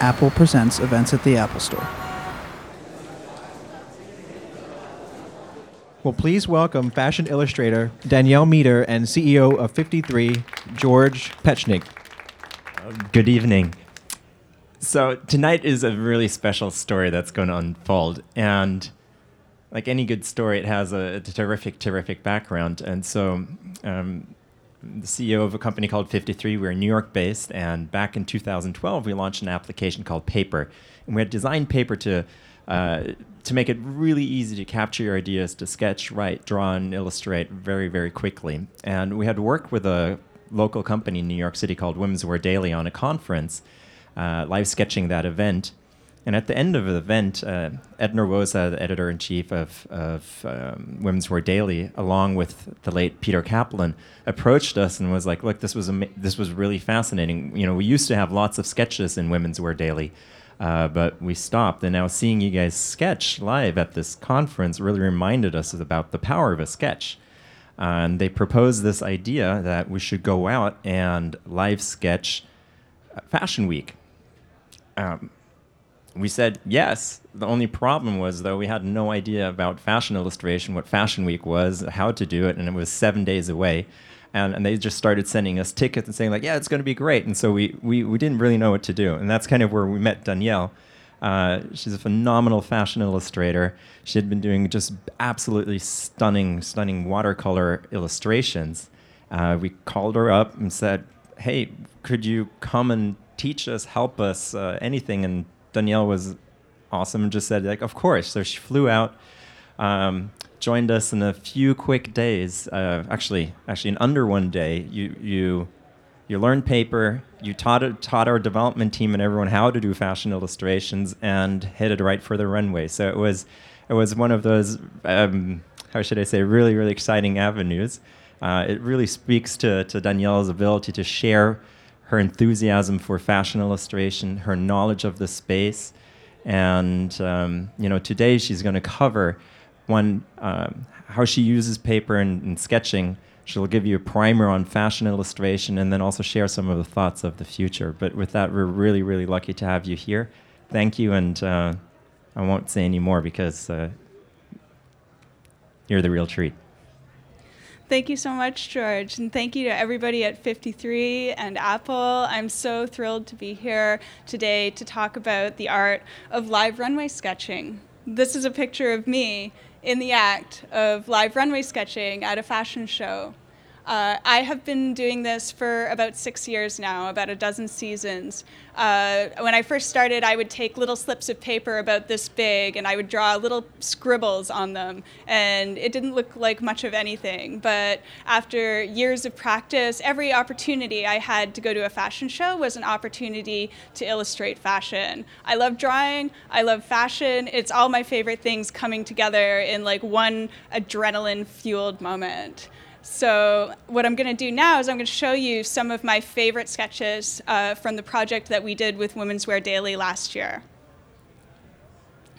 Apple Presents events at the Apple Store. Well, please welcome fashion illustrator Danielle Meder and CEO of 53, George Petschnigg. Good evening. So, tonight is a really special story that's going to unfold. And like any good story, it has a, a terrific, terrific background. And so, um, the CEO of a company called 53. We're New York based, and back in 2012, we launched an application called Paper, and we had designed Paper to uh, to make it really easy to capture your ideas, to sketch, write, draw, and illustrate very, very quickly. And we had worked with a local company in New York City called Women's Wear Daily on a conference, uh, live sketching that event. And at the end of the event, uh, Ed Nardoza, the editor in chief of, of um, Women's Wear Daily, along with the late Peter Kaplan, approached us and was like, "Look, this was this was really fascinating. You know, we used to have lots of sketches in Women's Wear Daily, uh, but we stopped. And now seeing you guys sketch live at this conference really reminded us about the power of a sketch." and they proposed this idea that we should go out and live sketch Fashion Week. Um, we said yes. The only problem was, though, we had no idea about fashion illustration, what Fashion Week was, how to do it, and it was seven days away. And, and they just started sending us tickets and saying, like, yeah, it's going to be great. And so we, we, we didn't really know what to do. And that's kind of where we met Danielle. Uh, she's a phenomenal fashion illustrator. She had been doing just absolutely stunning, stunning watercolor illustrations. Uh, we called her up and said, hey, could you come and teach us, help us, uh, anything? And Danielle was awesome and just said, like, of course. So she flew out, um, joined us in a few quick days. Uh, actually, actually, in under one day, you you you learned paper. You taught taught our development team and everyone how to do fashion illustrations and headed right for the runway. So it was it was one of those um, how should I say really really exciting avenues. Uh, it really speaks to, to Danielle's ability to share her enthusiasm for fashion illustration, her knowledge of the space, and um, you know today she's going to cover one um, how she uses paper and, and, sketching. She'll give you a primer on fashion illustration and then also share some of the thoughts of the future. But with that, we're really, really lucky to have you here. Thank you, and uh, I won't say any more because uh, you're the real treat. Thank you so much, George. And thank you to everybody at 53 and Apple. I'm so thrilled to be here today to talk about the art of live runway sketching. This is a picture of me in the act of live runway sketching at a fashion show. Uh, I have been doing this for about six years now, about a dozen seasons. Uh, when I first started, I would take little slips of paper about this big and I would draw little scribbles on them. And it didn't look like much of anything. But after years of practice, every opportunity I had to go to a fashion show was an opportunity to illustrate fashion. I love drawing, I love fashion. It's all my favorite things coming together in like one adrenaline fueled moment. So what I'm going to do now is I'm going to show you some of my favorite sketches uh, from the project that we did with Women's Wear Daily last year.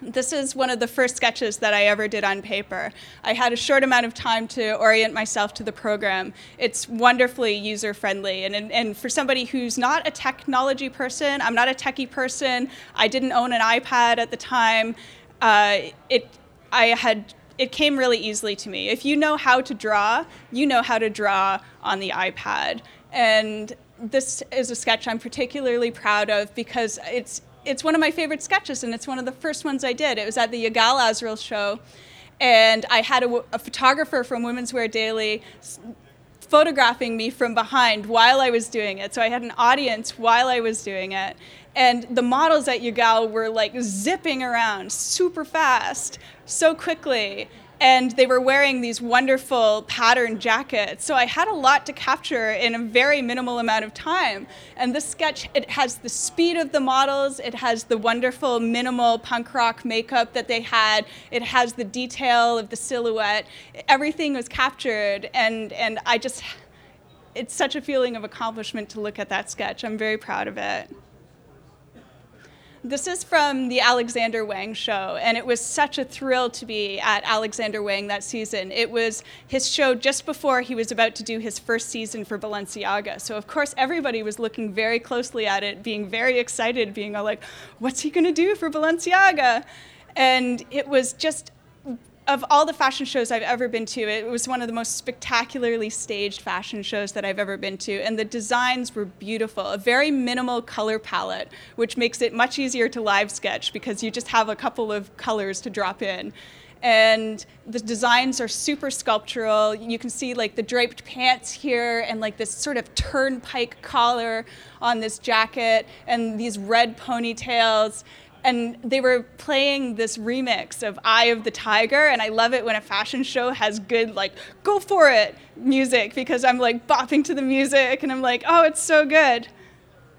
This is one of the first sketches that I ever did on paper. I had a short amount of time to orient myself to the program. It's wonderfully user friendly. And, and, and, for somebody who's not a technology person, I'm not a techie person, I didn't own an iPad at the time, uh, it, I had it came really easily to me. If you know how to draw, you know how to draw on the iPad. And this is a sketch I'm particularly proud of because it's it's one of my favorite sketches and it's one of the first ones I did. It was at the Yigal Azrouël show and I had a, a photographer from Women's Wear Daily photographing me from behind while I was doing it. So I had an audience while I was doing it. And the models at Yigal were like zipping around super fast, so quickly. And they were wearing these wonderful patterned jackets. So I had a lot to capture in a very minimal amount of time. And this sketch, it has the speed of the models, it has the wonderful minimal punk rock makeup that they had, it has the detail of the silhouette. Everything was captured. And, and I just, it's such a feeling of accomplishment to look at that sketch. I'm very proud of it. This is from the Alexander Wang show, and it was such a thrill to be at Alexander Wang that season. It was his show just before he was about to do his first season for Balenciaga. So, of course, everybody was looking very closely at it, being very excited, being all like, what's he going to do for Balenciaga? And it was just of all the fashion shows I've ever been to, it was one of the most spectacularly staged fashion shows that I've ever been to. And the designs were beautiful, a very minimal color palette, which makes it much easier to live sketch because you just have a couple of colors to drop in. And the designs are super sculptural. You can see like the draped pants here and like this sort of turnpike collar on this jacket and these red ponytails and they were playing this remix of Eye of the Tiger, and I love it when a fashion show has good, like, go for it music because I'm like bopping to the music and I'm like, oh, it's so good.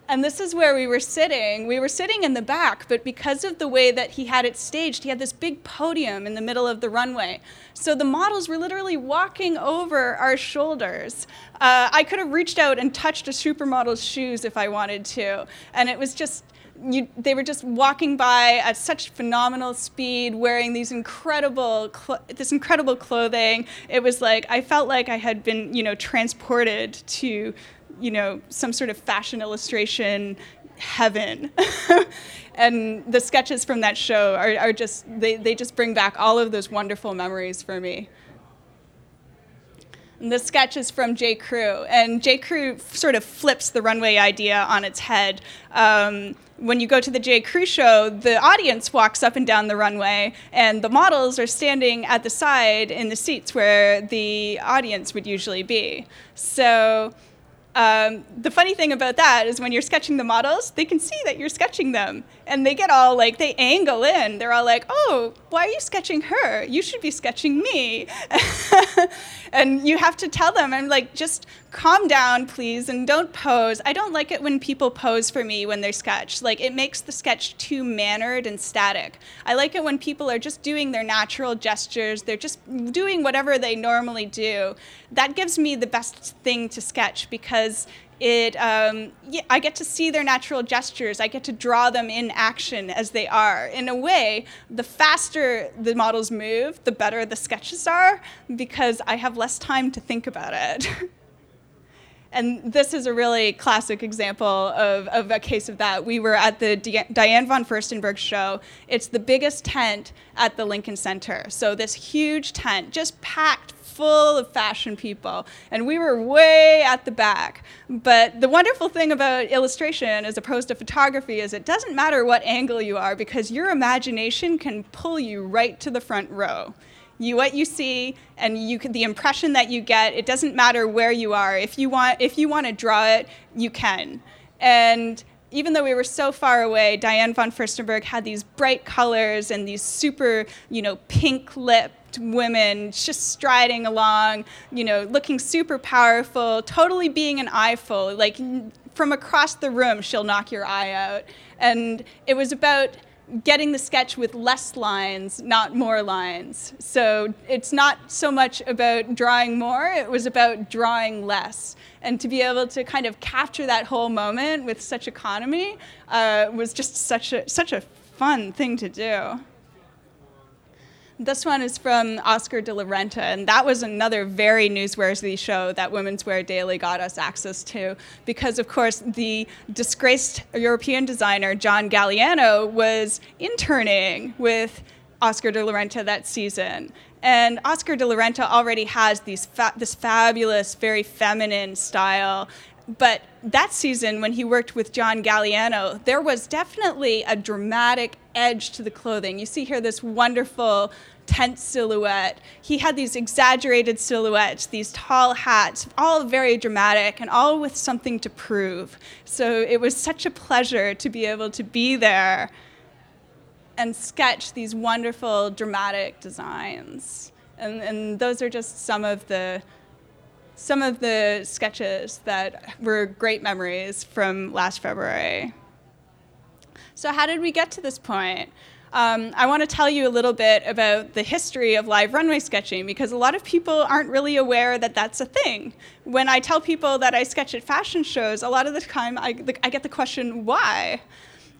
And this is where we were sitting. We were sitting in the back, but because of the way that he had it staged, he had this big podium in the middle of the runway. So the models were literally walking over our shoulders. Uh, I could have reached out and touched a supermodel's shoes if I wanted to. And it was just, you, they were just walking by at such phenomenal speed, wearing these incredible, this incredible clothing. It was like I felt like I had been, you know, transported to, you know, some sort of fashion illustration heaven. and the sketches from that show are, are just they, they just bring back all of those wonderful memories for me. And this sketch is from J. Crew, and J. Crew sort of flips the runway idea on its head. Um, when you go to the J. Crew show, the audience walks up and down the runway, and the models are standing at the side in the seats where the audience would usually be. So um, the funny thing about that is when you're sketching the models, they can see that you're sketching them. And they get all like, they angle in. They're all like, oh, why are you sketching her? You should be sketching me. and you have to tell them, I'm like, just calm down, please, and don't pose. I don't like it when people pose for me when they sketch. Like, it makes the sketch too mannered and static. I like it when people are just doing their natural gestures, they're just doing whatever they normally do. That gives me the best thing to sketch because it um, yeah, i get to see their natural gestures i get to draw them in action as they are in a way the faster the models move the better the sketches are because i have less time to think about it and this is a really classic example of, of a case of that. We were at the Diane von Furstenberg show. It's the biggest tent at the Lincoln Center. So, this huge tent, just packed full of fashion people, and we were way at the back. But the wonderful thing about illustration as opposed to photography is it doesn't matter what angle you are because your imagination can pull you right to the front row. You what you see and you the impression that you get it doesn't matter where you are. If you want if you want to draw it you can. And even though we were so far away diane von furstenberg had these bright colors and these super you know pink lipped women just striding along you know looking super powerful totally being an eyeful. Like from across the room she'll knock your eye out. And it was about getting the sketch with less lines, not more lines. So it's not so much about drawing more, it was about drawing less. And to be able to kind of capture that whole moment with such economy uh, was just such a, such a fun thing to do. This one is from Oscar de la Renta, and that was another very newsworthy show that Women's Wear Daily got us access to because, of course, the disgraced European designer John Galliano was interning with Oscar de la Renta that season. And Oscar de la Renta already has these fa- this fabulous, very feminine style but that season, when he worked with John Galliano, there was definitely a dramatic edge to the clothing. You see here this wonderful tent silhouette. He had these exaggerated silhouettes, these tall hats, all very dramatic and all with something to prove. So it was such a pleasure to be able to be there and sketch these wonderful dramatic designs. And, and those are just some of the some of the sketches that were great memories from last February. So, how did we get to this point? Um, I want to tell you a little bit about the history of live runway sketching because a lot of people aren't really aware that that's a thing. When I tell people that I sketch at fashion shows, a lot of the time I, I get the question, why?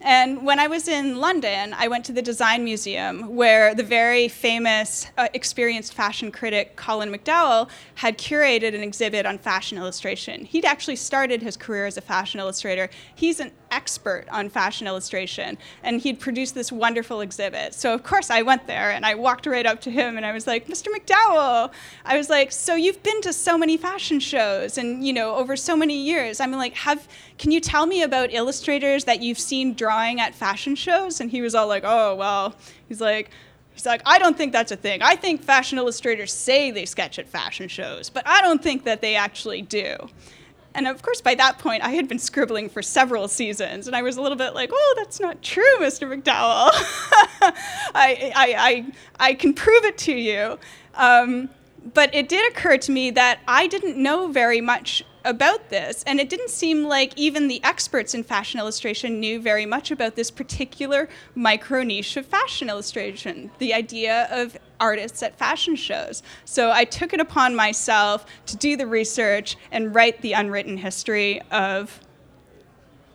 And when I was in London, I went to the Design Museum, where the very famous, uh, experienced fashion critic Colin McDowell had curated an exhibit on fashion illustration. He'd actually started his career as a fashion illustrator. He's an expert on fashion illustration, and he'd produced this wonderful exhibit. So, of course, I went there and I walked right up to him and I was like, Mr. McDowell, I was like, so you've been to so many fashion shows and, you know, over so many years. I'm like, have, can you tell me about illustrators that you've seen drawing at fashion shows? And he was all like, oh, well, he's like, He's like, I don't think that's a thing. I think fashion illustrators say they sketch at fashion shows, but I don't think that they actually do. And of course, by that point, I had been scribbling for several seasons, and I was a little bit like, "Oh, that's not true, Mr. McDowell. I, I, I, I can prove it to you." Um, but it did occur to me that I didn't know very much about this, and it didn't seem like even the experts in fashion illustration knew very much about this particular micro niche of fashion illustration the idea of artists at fashion shows. So I took it upon myself to do the research and write the unwritten history of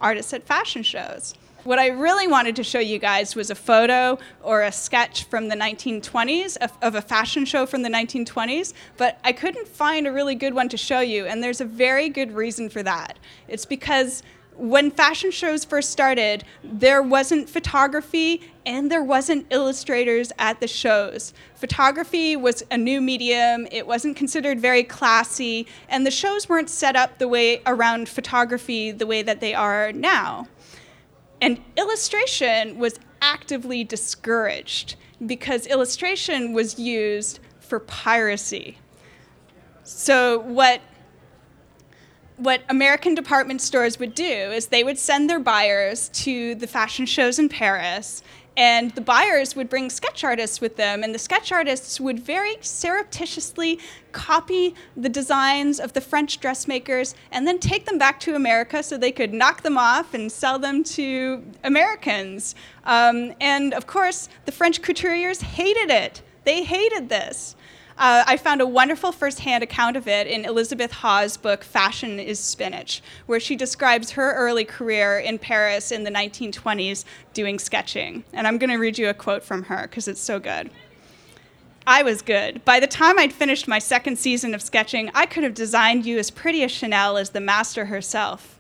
artists at fashion shows. What I really wanted to show you guys was a photo or a sketch from the 1920s of, of, a fashion show from the 1920s, but I couldn't find a really good one to show you, and there's a very good reason for that. It's because when fashion shows first started, there wasn't photography and there wasn't illustrators at the shows. Photography was a new medium, it wasn't considered very classy, and the shows weren't set up the way around photography the way that they are now. And illustration was actively discouraged because illustration was used for piracy. So, what, what American department stores would do is they would send their buyers to the fashion shows in Paris and the buyers would bring sketch artists with them, and the sketch artists would very surreptitiously copy the designs of the French dressmakers and then take them back to America so they could knock them off and sell them to Americans. Um, and of course, the French couturiers hated it. They hated this. Uh, I found a wonderful firsthand account of it in Elizabeth Hawes' book, Fashion is Spinach, where she describes her early career in Paris in the 1920s doing sketching. And I'm going to read you a quote from her because it's so good. I was good. By the time I'd finished my second season of sketching, I could have designed you as pretty a Chanel as the master herself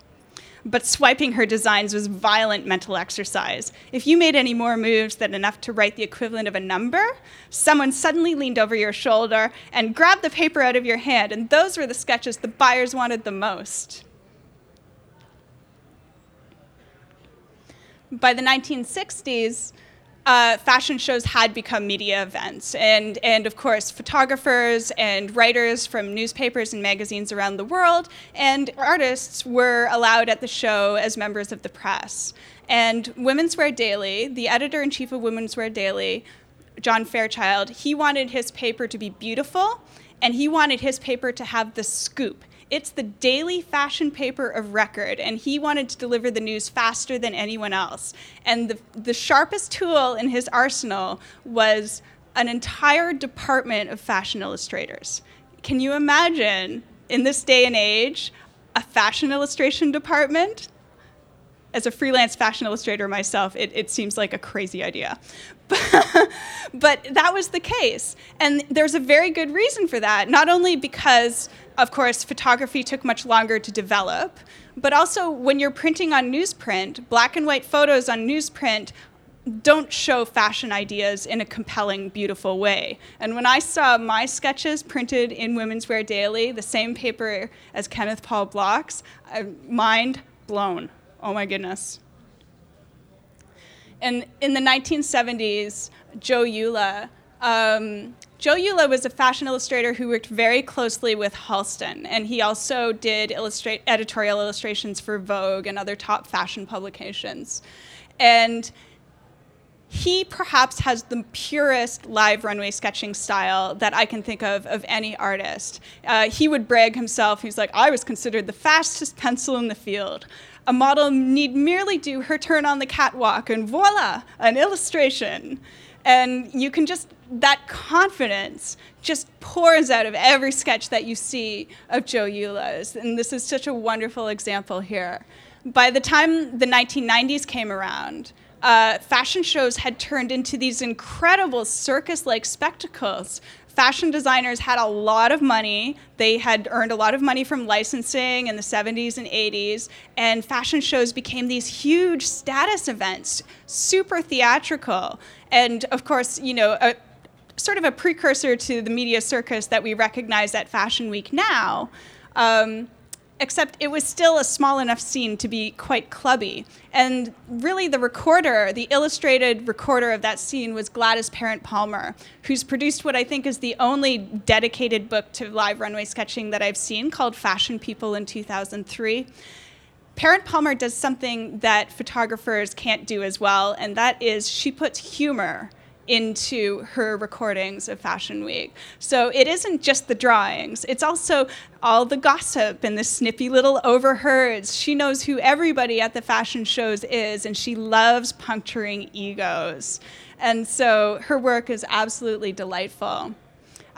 but swiping her designs was violent mental exercise. If you made any more moves than enough to write the equivalent of a number, someone suddenly leaned over your shoulder and grabbed the paper out of your hand, and those were the sketches the buyers wanted the most. By the 1960s, uh, fashion shows had become media events. And, and of course, photographers and writers from newspapers and magazines around the world and artists were allowed at the show as members of the press. And Women's Wear Daily, the editor in chief of Women's Wear Daily, John Fairchild, he wanted his paper to be beautiful and he wanted his paper to have the scoop. It's the daily fashion paper of record, and he wanted to deliver the news faster than anyone else. And the, the sharpest tool in his arsenal was an entire department of fashion illustrators. Can you imagine, in this day and age, a fashion illustration department? As a freelance fashion illustrator myself, it, it seems like a crazy idea. but that was the case. And there's a very good reason for that, not only because of course, photography took much longer to develop, but also when you're printing on newsprint, black and white photos on newsprint don't show fashion ideas in a compelling, beautiful way. And when I saw my sketches printed in Women's Wear Daily, the same paper as Kenneth Paul Block's, mind blown. Oh my goodness. And in the 1970s, Joe Eula um, Joe Eula was a fashion illustrator who worked very closely with Halston, and he also did illustrate, editorial illustrations for Vogue and other top fashion publications. And he perhaps has the purest live runway sketching style that I can think of of any artist. Uh, he would brag himself, he's like, I was considered the fastest pencil in the field. A model need merely do her turn on the catwalk, and voila, an illustration. And you can just, that confidence just pours out of every sketch that you see of Joe Eula's. And this is such a wonderful example here. by the time the 1990s came around, uh, fashion shows had turned into these incredible circus like spectacles. Fashion designers had a lot of money. They had earned a lot of money from licensing in the 70s and 80s, and fashion shows became these huge status events, super theatrical. And of course, you know, a, sort of a precursor to the media circus that we recognize at Fashion Week now. Um, except it was still a small enough scene to be quite clubby. And really, the recorder, the illustrated recorder of that scene was Gladys Perint Palmer, who's produced what I think is the only dedicated book to live runway sketching that I've seen called Fashion People in 2003. Perint Palmer does something that photographers can't do as well, and that is she puts humor into her recordings of Fashion Week. So it isn't just the drawings, it's also all the gossip and the snippy little overheards. She knows who everybody at the fashion shows is, and she loves puncturing egos. And so her work is absolutely delightful.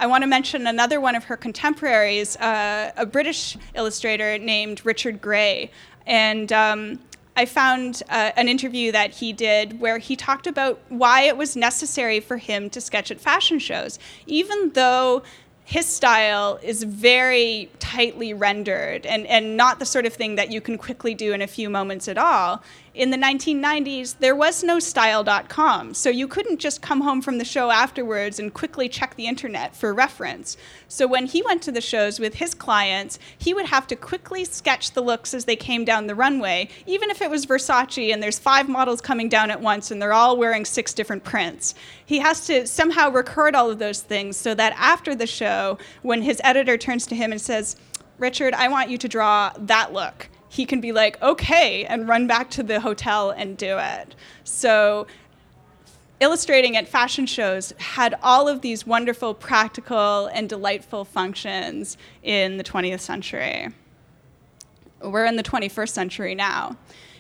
I want to mention another one of her contemporaries, uh, a British illustrator named Richard Gray. And um, I found uh, an interview that he did where he talked about why it was necessary for him to sketch at fashion shows, even though his style is very tightly rendered and, and not the sort of thing that you can quickly do in a few moments at all in the 1990s, there was no style.com. So you couldn't just come home from the show afterwards and quickly check the internet for reference. So when he went to the shows with his clients, he would have to quickly sketch the looks as they came down the runway, even if it was Versace and there's five models coming down at once and they're all wearing six different prints. He has to somehow record all of those things so that after the show, when his editor turns to him and says, Richard, I want you to draw that look he can be like, okay, and run back to the hotel and do it. So illustrating at fashion shows had all of these wonderful practical and delightful functions in the 20th century. We're in the 21st century now.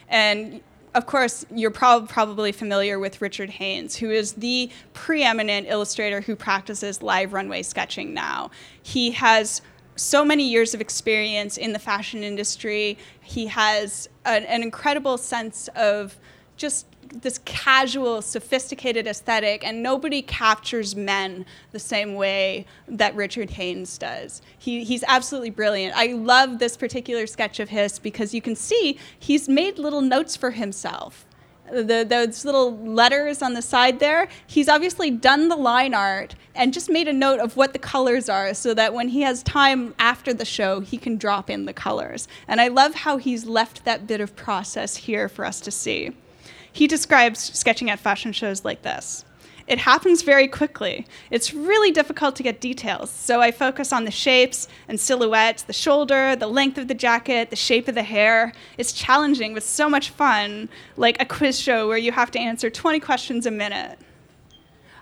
And of course, you're prob- probably familiar with Richard Haynes, who is the preeminent illustrator who practices live runway sketching now. He has so many years of experience in the fashion industry. He has an, an incredible sense of just this casual, sophisticated aesthetic, and nobody captures men the same way that Richard Haynes does. He, he's absolutely brilliant. I love this particular sketch of his because you can see he's made little notes for himself the, those little letters on the side there, he's obviously done the line art and just made a note of what the colors are so that when he has time after the show, he can drop in the colors. And I love how he's left that bit of process here for us to see. He describes sketching at fashion shows like this it happens very quickly. It's really difficult to get details, so I focus on the shapes and silhouettes, the shoulder, the length of the jacket, the shape of the hair. It's challenging, but so much fun, like a quiz show where you have to answer 20 questions a minute.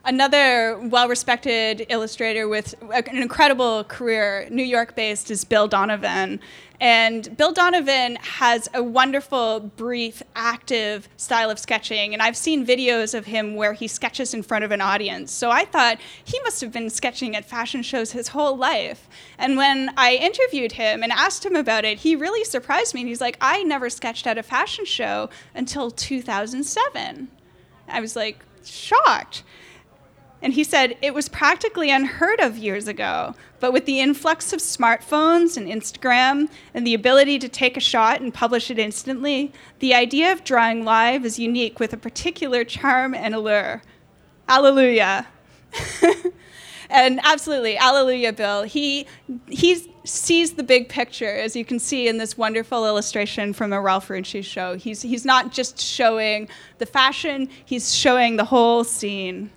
Another well respected illustrator with an incredible career, New York based, is Bill Donovan. And Bill Donovan has a wonderful, brief, active style of sketching. And I've seen videos of him where he sketches in front of an audience. So I thought he must have been sketching at fashion shows his whole life. And when I interviewed him and asked him about it, he really surprised me. And he's like, I never sketched at a fashion show until 2007. I was like, shocked. And he said it was practically unheard of years ago, but with the influx of smartphones and Instagram and the ability to take a shot and publish it instantly, the idea of drawing live is unique with a particular charm and allure. Alleluia. and absolutely, alleluia, Bill. He, he sees the big picture, as you can see in this wonderful illustration from a Ralph Rucci show. He's, he's not just showing the fashion, he's showing the whole scene.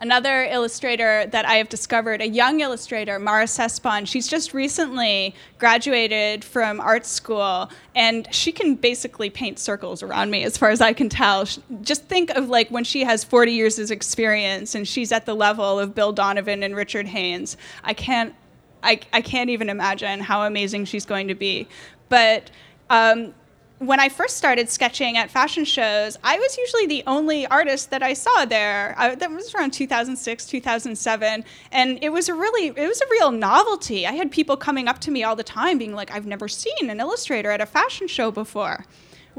Another illustrator that I have discovered, a young illustrator, Mara Cesspon, she's just recently graduated from art school and she can basically paint circles around me as far as I can tell. Just think of like when she has 40 years of experience and she's at the level of Bill Donovan and Richard Haynes. I can't, I, I can't even imagine how amazing she's going to be. But um, when I first started sketching at fashion shows, I was usually the only artist that I saw there. I, that was around 2006, 2007, and it was a really, it was a real novelty. I had people coming up to me all the time, being like, "I've never seen an illustrator at a fashion show before."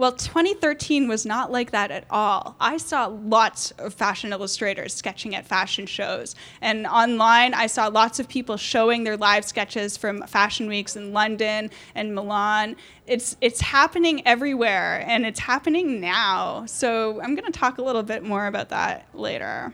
Well, 2013 was not like that at all. I saw lots of fashion illustrators sketching at fashion shows. And online, I saw lots of people showing their live sketches from fashion weeks in London and Milan. It's, it's happening everywhere, and it's happening now. So I'm going to talk a little bit more about that later.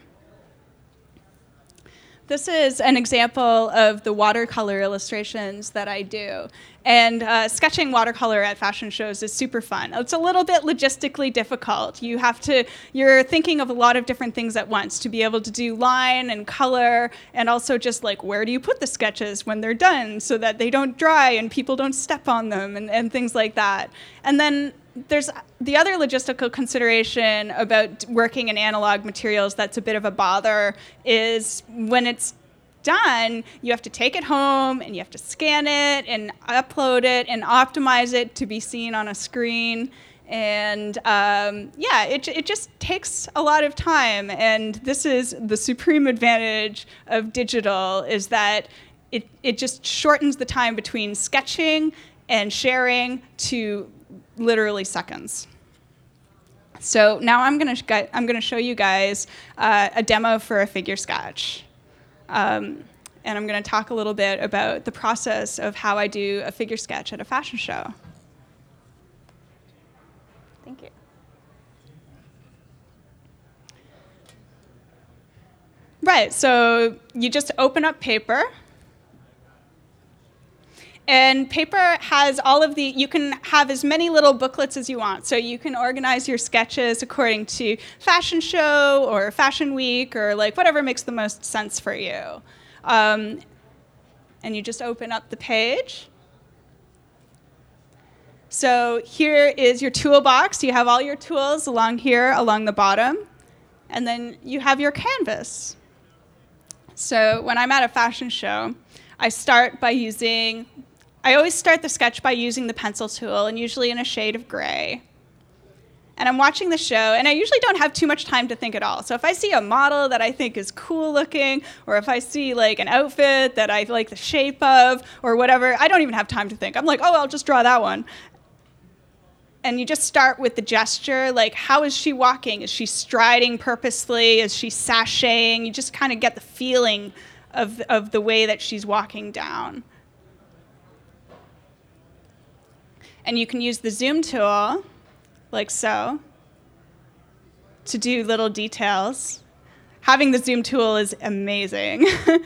This is an example of the watercolor illustrations that I do. And uh, sketching watercolor at fashion shows is super fun. It's a little bit logistically difficult. You have to, you're thinking of a lot of different things at once to be able to do line and color, and also just like where do you put the sketches when they're done so that they don't dry and people don't step on them and, and things like that. And then there's the other logistical consideration about working in analog materials that's a bit of a bother is when it's done, you have to take it home and you have to scan it and upload it and optimize it to be seen on a screen. And um, yeah, it, it just takes a lot of time. And this is the supreme advantage of digital is that it, it just shortens the time between sketching and sharing to literally seconds. So now I'm to I'm to show you guys uh, a demo for a figure sketch. Um, and I'm going to talk a little bit about the process of how I do a figure sketch at a fashion show. Thank you. Right, so you just open up paper and paper has all of the, you can have as many little booklets as you want. So you can organize your sketches according to fashion show or fashion week or like whatever makes the most sense for you. Um, and you just open up the page. So here is your toolbox. You have all your tools along here, along the bottom. And then you have your canvas. So when I'm at a fashion show, I start by using I always start the sketch by using the pencil tool, and usually in a shade of gray. And I'm watching the show, and I usually don't have too much time to think at all. So if I see a model that I think is cool looking, or if I see like an outfit that I like the shape of, or whatever, I don't even have time to think. I'm like, oh, I'll just draw that one. And you just start with the gesture, like how is she walking? Is she striding purposefully? Is she sashaying? You just kind of get the feeling of, of the way that she's walking down. And you can use the zoom tool, like so, to do little details. Having the zoom tool is amazing.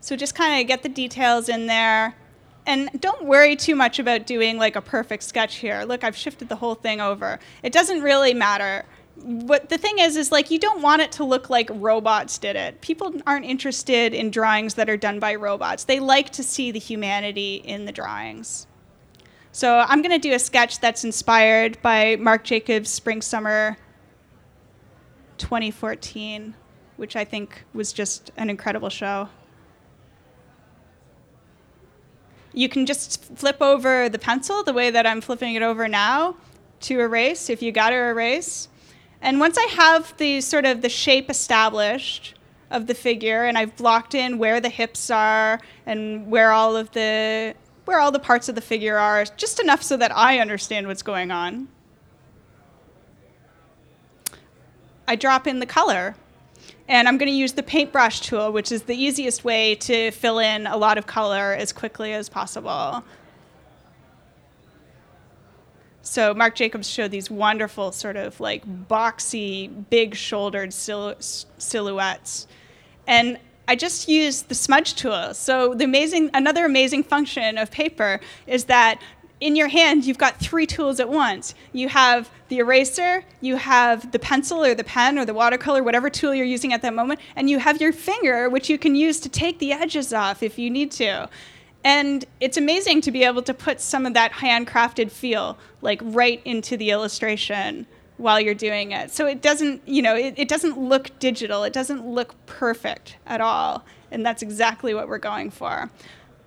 so just kind of get the details in there. And don't worry too much about doing like a perfect sketch here. Look, I've shifted the whole thing over. It doesn't really matter what the thing is is like you don't want it to look like robots did it. People aren't interested in drawings that are done by robots. They like to see the humanity in the drawings. So I'm going to do a sketch that's inspired by Marc Jacobs' Spring Summer 2014, which I think was just an incredible show. You can just flip over the pencil the way that I'm flipping it over now to erase if you got to erase. And once I have the sort of the shape established of the figure and I've blocked in where the hips are and where all of the where all the parts of the figure are, just enough so that I understand what's going on. I drop in the color. And I'm going to use the paintbrush tool, which is the easiest way to fill in a lot of color as quickly as possible. So Marc Jacobs showed these wonderful sort of like boxy, big-shouldered sil- silhouettes, and I just used the smudge tool. So the amazing, another amazing function of paper is that in your hand you've got three tools at once. You have the eraser, you have the pencil or the pen or the watercolor, whatever tool you're using at that moment, and you have your finger, which you can use to take the edges off if you need to. And it's amazing to be able to put some of that handcrafted feel like right into the illustration while you're doing it. So it doesn't, you know, it, it doesn't look digital. It doesn't look perfect at all. And that's exactly what we're going for.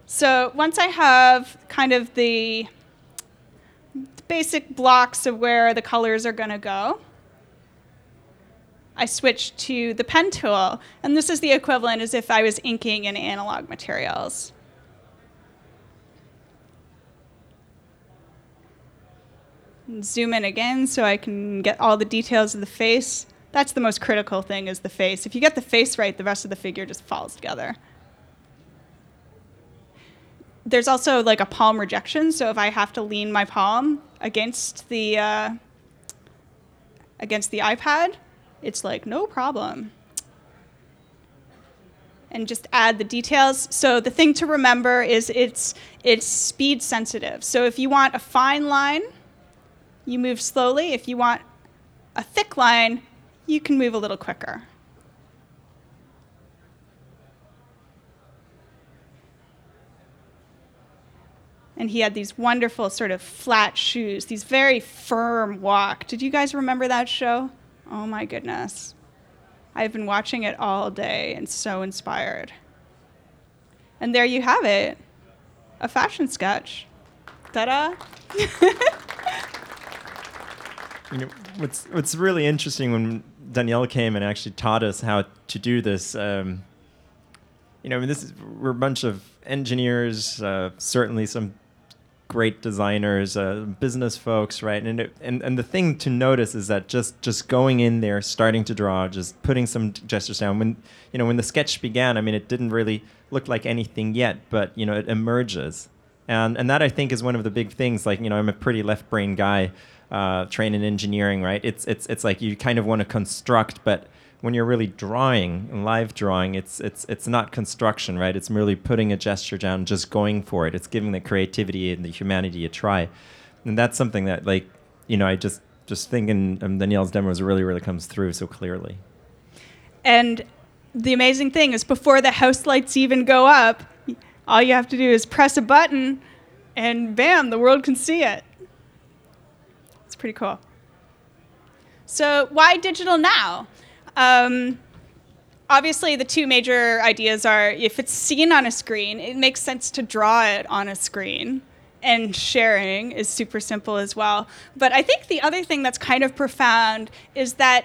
So once I have kind of the basic blocks of where the colors are going to go, I switch to the pen tool. And this is the equivalent as if I was inking in analog materials. Zoom in again so I can get all the details of the face. That's the most critical thing is the face. If you get the face right, the rest of the figure just falls together. There's also like a palm rejection, so if I have to lean my palm against the uh, against the iPad, it's like no problem. And just add the details. So the thing to remember is it's it's speed sensitive. So if you want a fine line, you move slowly. If you want a thick line, you can move a little quicker. And he had these wonderful sort of flat shoes, these very firm walk. Did you guys remember that show? Oh my goodness. I've been watching it all day and so inspired. And there you have it a fashion sketch. Ta da! you know, what's what's really interesting when Danielle came and actually taught us how to do this. Um, you know, I mean, this is we're a bunch of engineers, uh, certainly some great designers, uh, business folks, right? And, it, and and the thing to notice is that just just going in there, starting to draw, just putting some gestures down. When you know when the sketch began, I mean, it didn't really look like anything yet, but you know, it emerges, and and that I think is one of the big things. Like you know, I'm a pretty left brain guy uh, trained in engineering, right? It's it's it's like you kind of want to construct, but when you're really drawing, live drawing, it's it's it's not construction, right? It's merely putting a gesture down, just going for it. It's giving the creativity and the humanity a try, and that's something that like you know I just just thinking um, Danielle's demos really really comes through so clearly. And the amazing thing is, before the house lights even go up, all you have to do is press a button, and bam, the world can see it pretty cool. So why digital now? Um, obviously, the two major ideas are if it's seen on a screen, it makes sense to draw it on a screen. And sharing is super simple as well. But I think the other thing that's kind of profound is that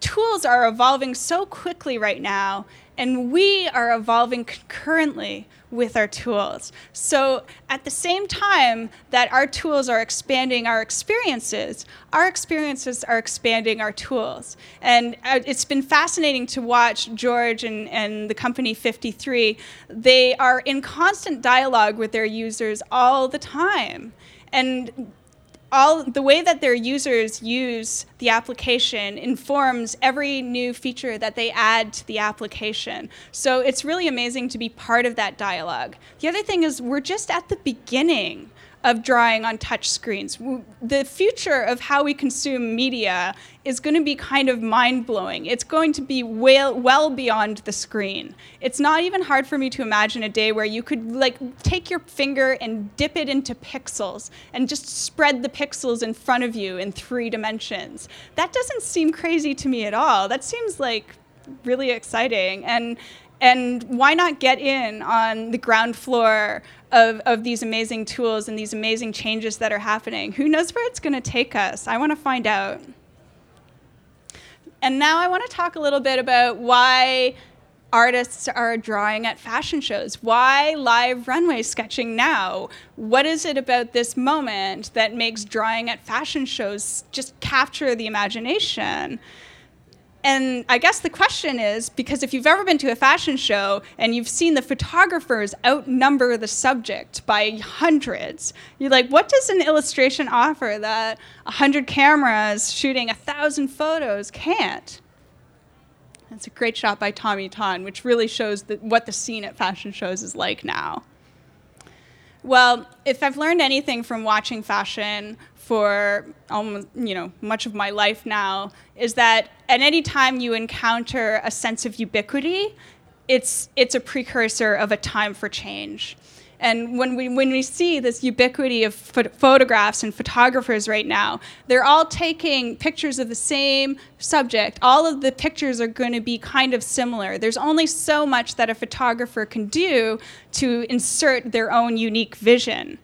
tools are evolving so quickly right now, and we are evolving concurrently with our tools. So at the same time that our tools are expanding our experiences, our experiences are expanding our tools. And uh, it's been fascinating to watch George and, and the company 53. They are in constant dialogue with their users all the time. And all the way that their users use the application informs every new feature that they add to the application. So it's really amazing to be part of that dialogue. The other thing is we're just at the beginning of drawing on touch screens. The future of how we consume media is going to be kind of mind blowing. It's going to be well, well beyond the screen. It's not even hard for me to imagine a day where you could like take your finger and dip it into pixels and just spread the pixels in front of you in three dimensions. That doesn't seem crazy to me at all. That seems like really exciting and and why not get in on the ground floor of, of these amazing tools and these amazing changes that are happening? Who knows where it's going to take us? I want to find out. And now I want to talk a little bit about why artists are drawing at fashion shows. Why live runway sketching now? What is it about this moment that makes drawing at fashion shows just capture the imagination? And I guess the question is because if you've ever been to a fashion show and you've seen the photographers outnumber the subject by hundreds, you're like, what does an illustration offer that 100 cameras shooting 1,000 photos can't? That's a great shot by Tommy Ton, which really shows the, what the scene at fashion shows is like now. Well, if I've learned anything from watching fashion for almost, you know, much of my life now, is that at any time you encounter a sense of ubiquity, it's, it's a precursor of a time for change. And when we, when we see this ubiquity of ph- photographs and photographers right now, they're all taking pictures of the same subject. All of the pictures are going to be kind of similar. There's only so much that a photographer can do to insert their own unique vision.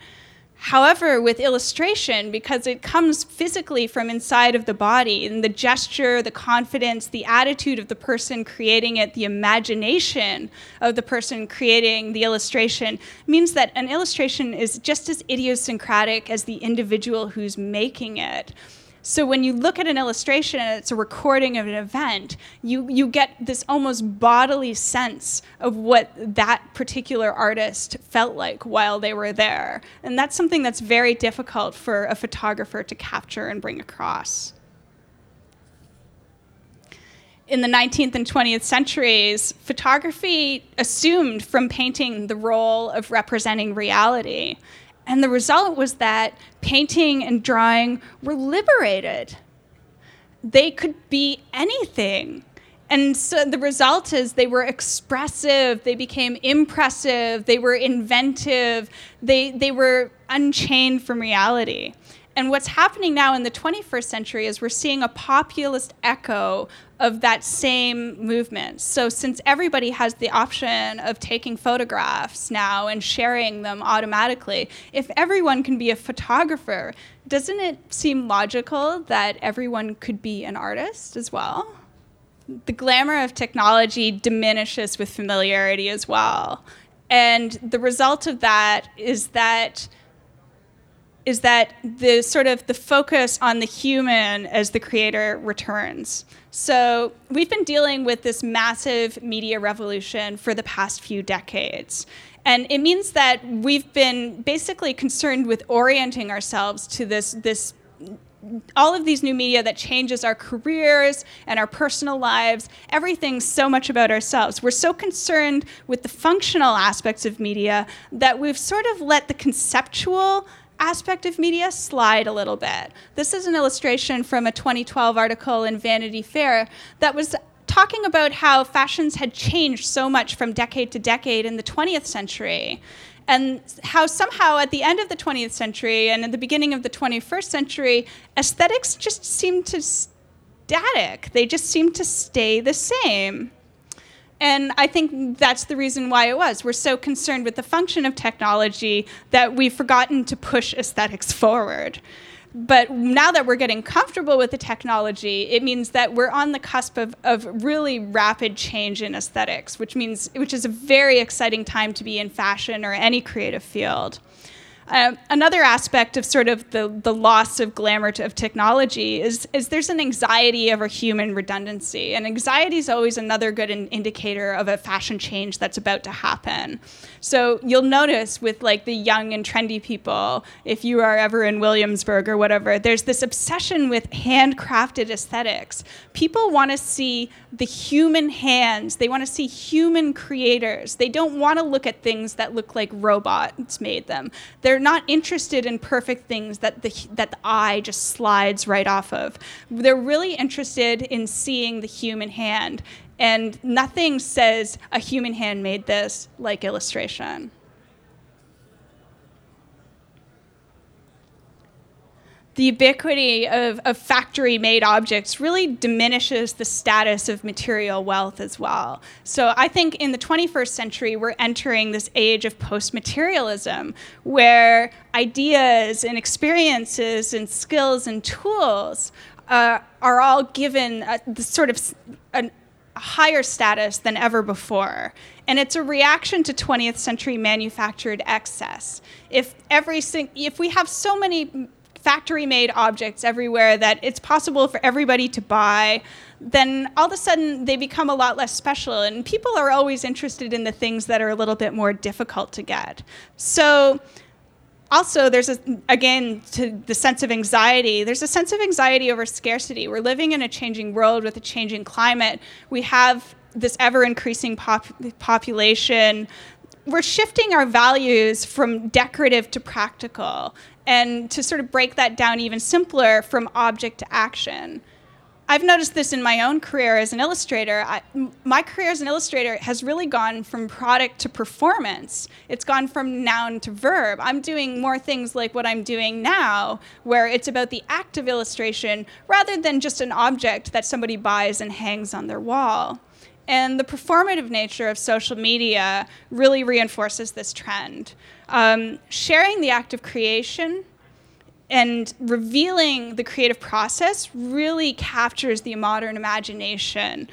However, with illustration, because it comes physically from inside of the body, and the gesture, the confidence, the attitude of the person creating it, the imagination of the person creating the illustration, means that an illustration is just as idiosyncratic as the individual who's making it. So when you look at an illustration and it's a recording of an event, you, you get this almost bodily sense of what that particular artist felt like while they were there. And that's something that's very difficult for a photographer to capture and bring across. In the 19th and 20th centuries, photography assumed from painting the role of representing reality. And the result was that painting and drawing were liberated. They could be anything. And so the result is they were expressive, they became impressive, they were inventive, they, they were unchained from reality. And what's happening now in the 21st century is we're seeing a populist echo of that same movement. So, since everybody has the option of taking photographs now and sharing them automatically, if everyone can be a photographer, doesn't it seem logical that everyone could be an artist as well? The glamour of technology diminishes with familiarity as well. And the result of that is that is that the sort of the focus on the human as the creator returns. So we've been dealing with this massive media revolution for the past few decades. And it means that we've been basically concerned with orienting ourselves to this, this all of these new media that changes our careers and our personal lives, everything's so much about ourselves. We're so concerned with the functional aspects of media that we've sort of let the conceptual aspect of media slide a little bit. This is an illustration from a 2012 article in Vanity Fair that was talking about how fashions had changed so much from decade to decade in the 20th century. And how somehow at the end of the 20th century and at the beginning of the 21st century, aesthetics just seemed to static. They just seemed to stay the same. And I think that's the reason why it was. We're so concerned with the function of technology that we've forgotten to push aesthetics forward. But now that we're getting comfortable with the technology, it means that we're on the cusp of, of really rapid change in aesthetics, which means which is a very exciting time to be in fashion or any creative field. Um, another aspect of sort of the, the loss of glamour to, of technology is, is there's an anxiety over human redundancy. And anxiety is always another good in, indicator of a fashion change that's about to happen. So you'll notice with like the young and trendy people, if you are ever in Williamsburg or whatever, there's this obsession with handcrafted aesthetics. People want to see the human hands, they want to see human creators. They don't want to look at things that look like robots made them. They're they're not interested in perfect things that the that the eye just slides right off of. They're really interested in seeing the human hand, and nothing says a human hand made this like illustration. The ubiquity of, of factory made objects really diminishes the status of material wealth as well. So I think in the 21st century, we're entering this age of post materialism where ideas and experiences and skills and tools uh, are all given a, sort of a higher status than ever before. And it's a reaction to 20th century manufactured excess. If every if we have so many factory made objects everywhere that it's possible for everybody to buy, then all of a sudden they become a lot less special. And people are always interested in the things that are a little bit more difficult to get. So, also there's a, again to the sense of anxiety there's a sense of anxiety over scarcity we're living in a changing world with a changing climate we have this ever increasing pop- population we're shifting our values from decorative to practical and to sort of break that down even simpler from object to action I've noticed this in my own career as an illustrator. My career as an illustrator has really gone from product to performance. It's gone from noun to verb. I'm doing more things like what I'm doing now, where it's about the act of illustration rather than just an object that somebody buys and hangs on their wall. And the performative nature of social media really reinforces this trend. Um, sharing the act of creation and revealing the creative process really captures the modern imagination.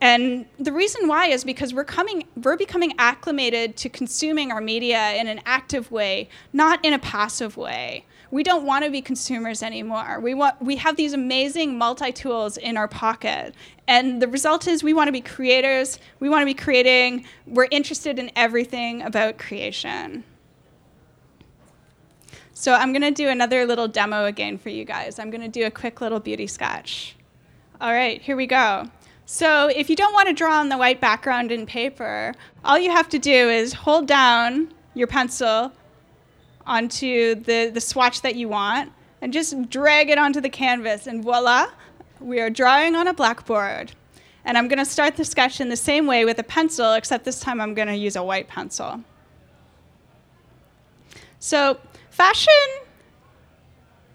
And the reason why is because we're coming we're becoming acclimated to consuming our media in an active way, not in a passive way. We don't want to be consumers anymore. We want we have these amazing multi-tools in our pocket. And the result is we want to be creators, we want to be creating, we're interested in everything about creation. So I'm going to do another little demo again for you guys. I'm going to do a quick little beauty sketch. All right, here we go. So if you don't want to draw on the white background in paper, all you have to do is hold down your pencil onto the, the swatch that you want and just drag it onto the canvas and voila, we are drawing on a blackboard. And I'm going to start the sketch in the same way with a pencil, except this time I'm going to use a white pencil. So fashion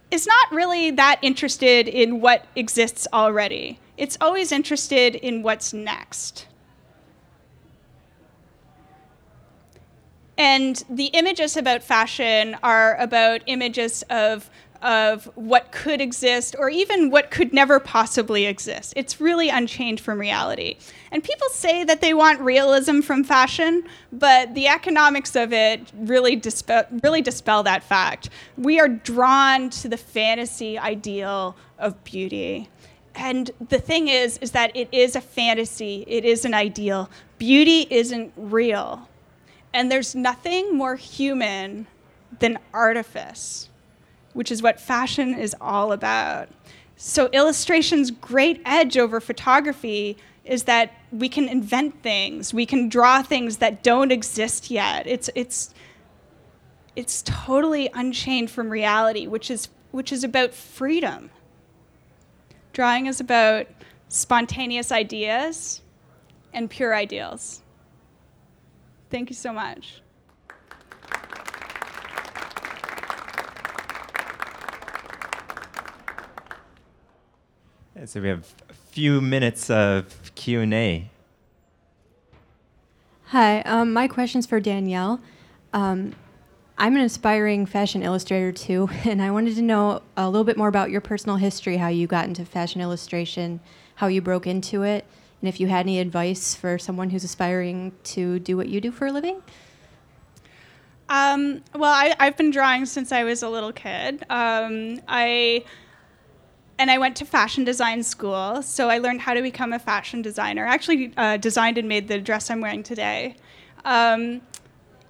is not really that interested in what exists already. It's always interested in what's next. And the images about fashion are about images of of what could exist or even what could never possibly exist. It's really unchained from reality. And people say that they want realism from fashion, but the economics of it really dispel, really dispel that fact. We are drawn to the fantasy ideal of beauty. And the thing is is that it is a fantasy, it is an ideal. Beauty isn't real. And there's nothing more human than artifice which is what fashion is all about. So, illustration's great edge over photography is that we can invent things, we can draw things that don't exist yet. It's, it's, it's totally unchained from reality, which is, which is about freedom. Drawing is about spontaneous ideas and pure ideals. Thank you so much. So we have a few minutes of Q&A. Hi, um, my question's for Danielle. Um, I'm an aspiring fashion illustrator too, and I wanted to know a little bit more about your personal history, how you got into fashion illustration, how you broke into it, and if you had any advice for someone who's aspiring to do what you do for a living. Um, well, I, have been drawing since I was a little kid. Um, I and I went to fashion design school. So I learned how to become a fashion designer. I actually uh, designed and made the dress I'm wearing today. Um,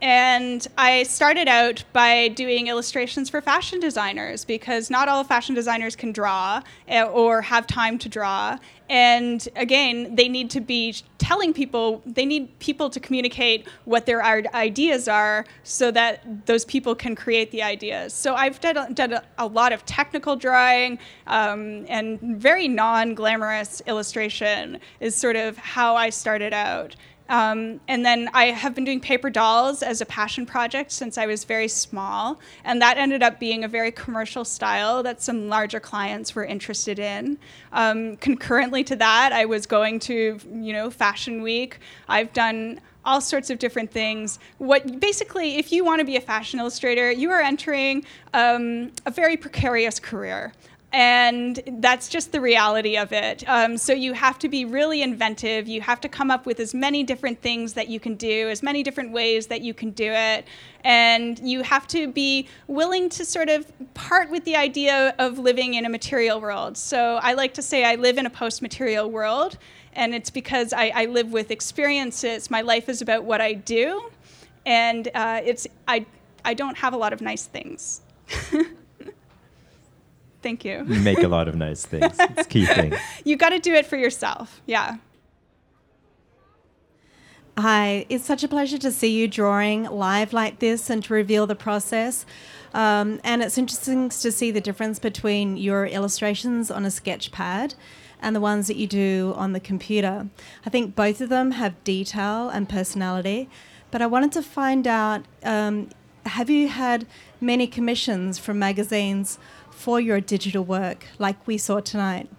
and I started out by doing illustrations for fashion designers because not all fashion designers can draw eh, or have time to draw. And again, they need to be telling people, they need people to communicate what their ideas are so that those people can create the ideas. So I've done, done a, lot of technical drawing um, and very non glamorous illustration, is sort of how I started out. Um, and then I have been doing paper dolls as a passion project since I was very small. And that ended up being a very commercial style that some larger clients were interested in. Um, concurrently to that, I was going to, you know, Fashion Week. I've done all sorts of different things. What basically, if you want to be a fashion illustrator, you are entering um, a very precarious career and that's just the reality of it. Um, so you have to be really inventive. You have to come up with as many different things that you can do, as many different ways that you can do it. And you have to be willing to sort of part with the idea of living in a material world. So I like to say I live in a post material world, and it's because I, I, live with experiences. My life is about what I do, and uh, it's, I, I don't have a lot of nice things. Thank you. You make a lot of nice things. It's key thing. you got to do it for yourself. Yeah. Hi, it's such a pleasure to see you drawing live like this and to reveal the process. Um, and it's interesting to see the difference between your illustrations on a sketch pad and the ones that you do on the computer. I think both of them have detail and personality, but I wanted to find out um, have you had many commissions from magazines for your digital work like we saw tonight?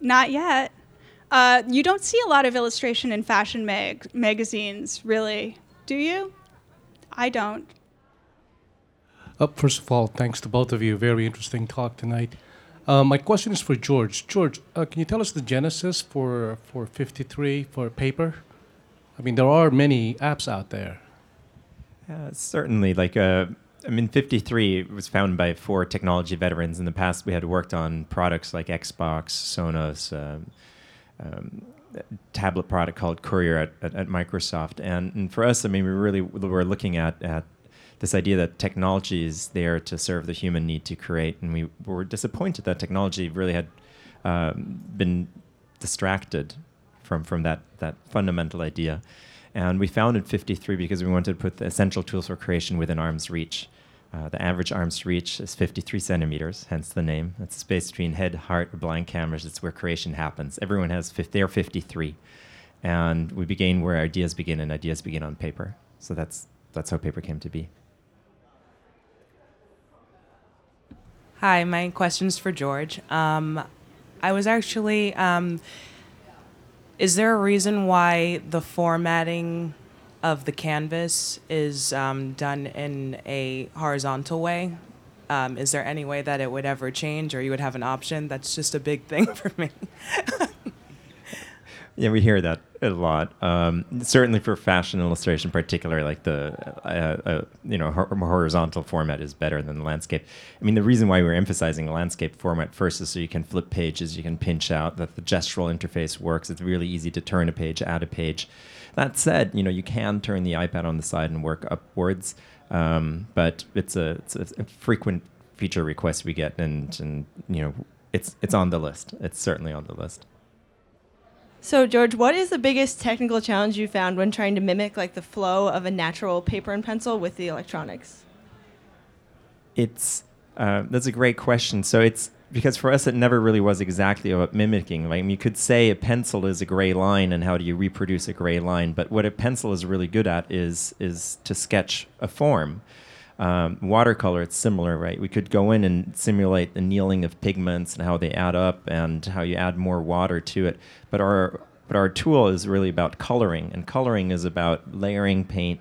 Not yet. Uh, you don't see a lot of illustration in fashion mag- magazines, really, do you? I don't. Uh, first of all, thanks to both of you. Very interesting talk tonight. Uh, my question is for George. George, uh, can you tell us the genesis for for 53 for paper? I mean, there are many apps out there. Yeah, certainly. Like, uh, I mean, 53 was founded by four technology veterans. In the past, we had worked on products like Xbox, Sonos, um, um, tablet product called Courier at, at, at Microsoft. And, and, for us, I mean, we really were looking at, at this idea that technology is there to serve the human need to create. And we were disappointed that technology really had um, been distracted from, from that, that fundamental idea. And we founded 53 because we wanted to put the essential tools for creation within arm's reach. Uh, the average arm's reach is 53 centimeters, hence the name. It's the space between head, heart, or blind cameras. It's where creation happens. Everyone has, they're 53. And we begin where ideas begin, and ideas begin on paper. So that's, that's how paper came to be. Hi, my question's for George. Um, I was actually um, is there a reason why the formatting of the canvas is um, done in a horizontal way? Um, is there any way that it would ever change or you would have an option? That's just a big thing for me. Yeah, we hear that a lot. Um, certainly for fashion illustration, particularly like the uh, uh, you know horizontal format is better than the landscape. I mean, the reason why we're emphasizing the landscape format first is so you can flip pages, you can pinch out, that the gestural interface works. It's really easy to turn a page, add a page. That said, you know you can turn the iPad on the side and work upwards, um, but it's a, it's a frequent feature request we get, and and you know it's it's on the list. It's certainly on the list. So, George, what is the biggest technical challenge you found when trying to mimic like the flow of a natural paper and pencil with the electronics? It's uh, that's a great question. So it's because for us it never really was exactly about mimicking. Like I mean, you could say a pencil is a gray line, and how do you reproduce a gray line? But what a pencil is really good at is is to sketch a form. Um, watercolor, it's similar, right? We could go in and simulate the annealing of pigments and how they add up and how you add more water to it. But our but our tool is really about coloring, and coloring is about layering paint.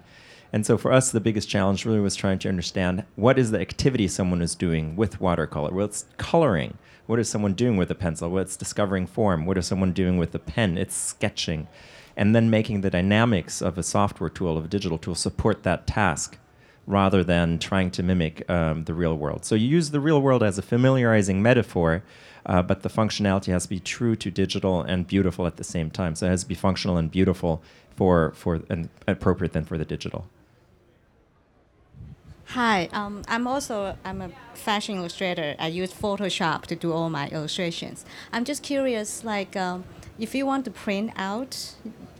And so for us, the biggest challenge really was trying to understand what is the activity someone is doing with watercolor. Well, it's coloring. What is someone doing with a pencil? Well, it's discovering form. What is someone doing with a pen? It's sketching. And then making the dynamics of a software tool, of a digital tool, support that task rather than trying to mimic um, the real world. So you use the real world as a familiarizing metaphor, uh, but the functionality has to be true to digital and beautiful at the same time. So it has to be functional and beautiful for, for and appropriate then for the digital. Hi, um, I'm also I'm a fashion illustrator. I use Photoshop to do all my illustrations. I'm just curious, like, um, if you want to print out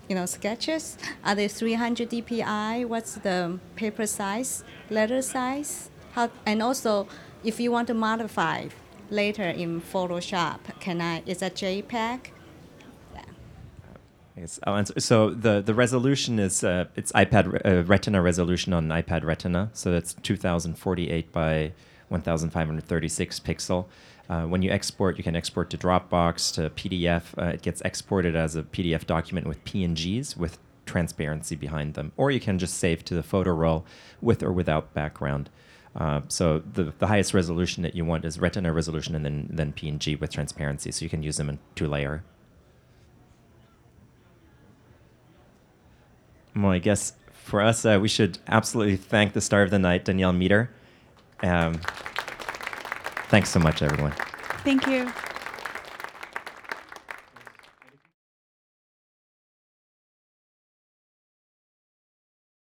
you know, sketches? Are they 300 dpi? What's the paper size, letter size? How, and also, if you want to modify later in Photoshop, can I? Is that JPEG? Yes, I'll answer. So the, the resolution is uh, it's iPad uh, Retina resolution on iPad Retina. So that's 2048 by 1536 pixel. Uh, when you export, you can export to Dropbox, to PDF. Uh, it gets exported as a PDF document with PNGs with transparency behind them. Or you can just save to the photo roll with or without background. Uh, so the, the highest resolution that you want is Retina resolution and then, then PNG with transparency. So you can use them in two layer. Well, I guess for us, uh, we should absolutely thank the star of the night, Danielle Meder. Um, Thanks so much, everyone. Thank you.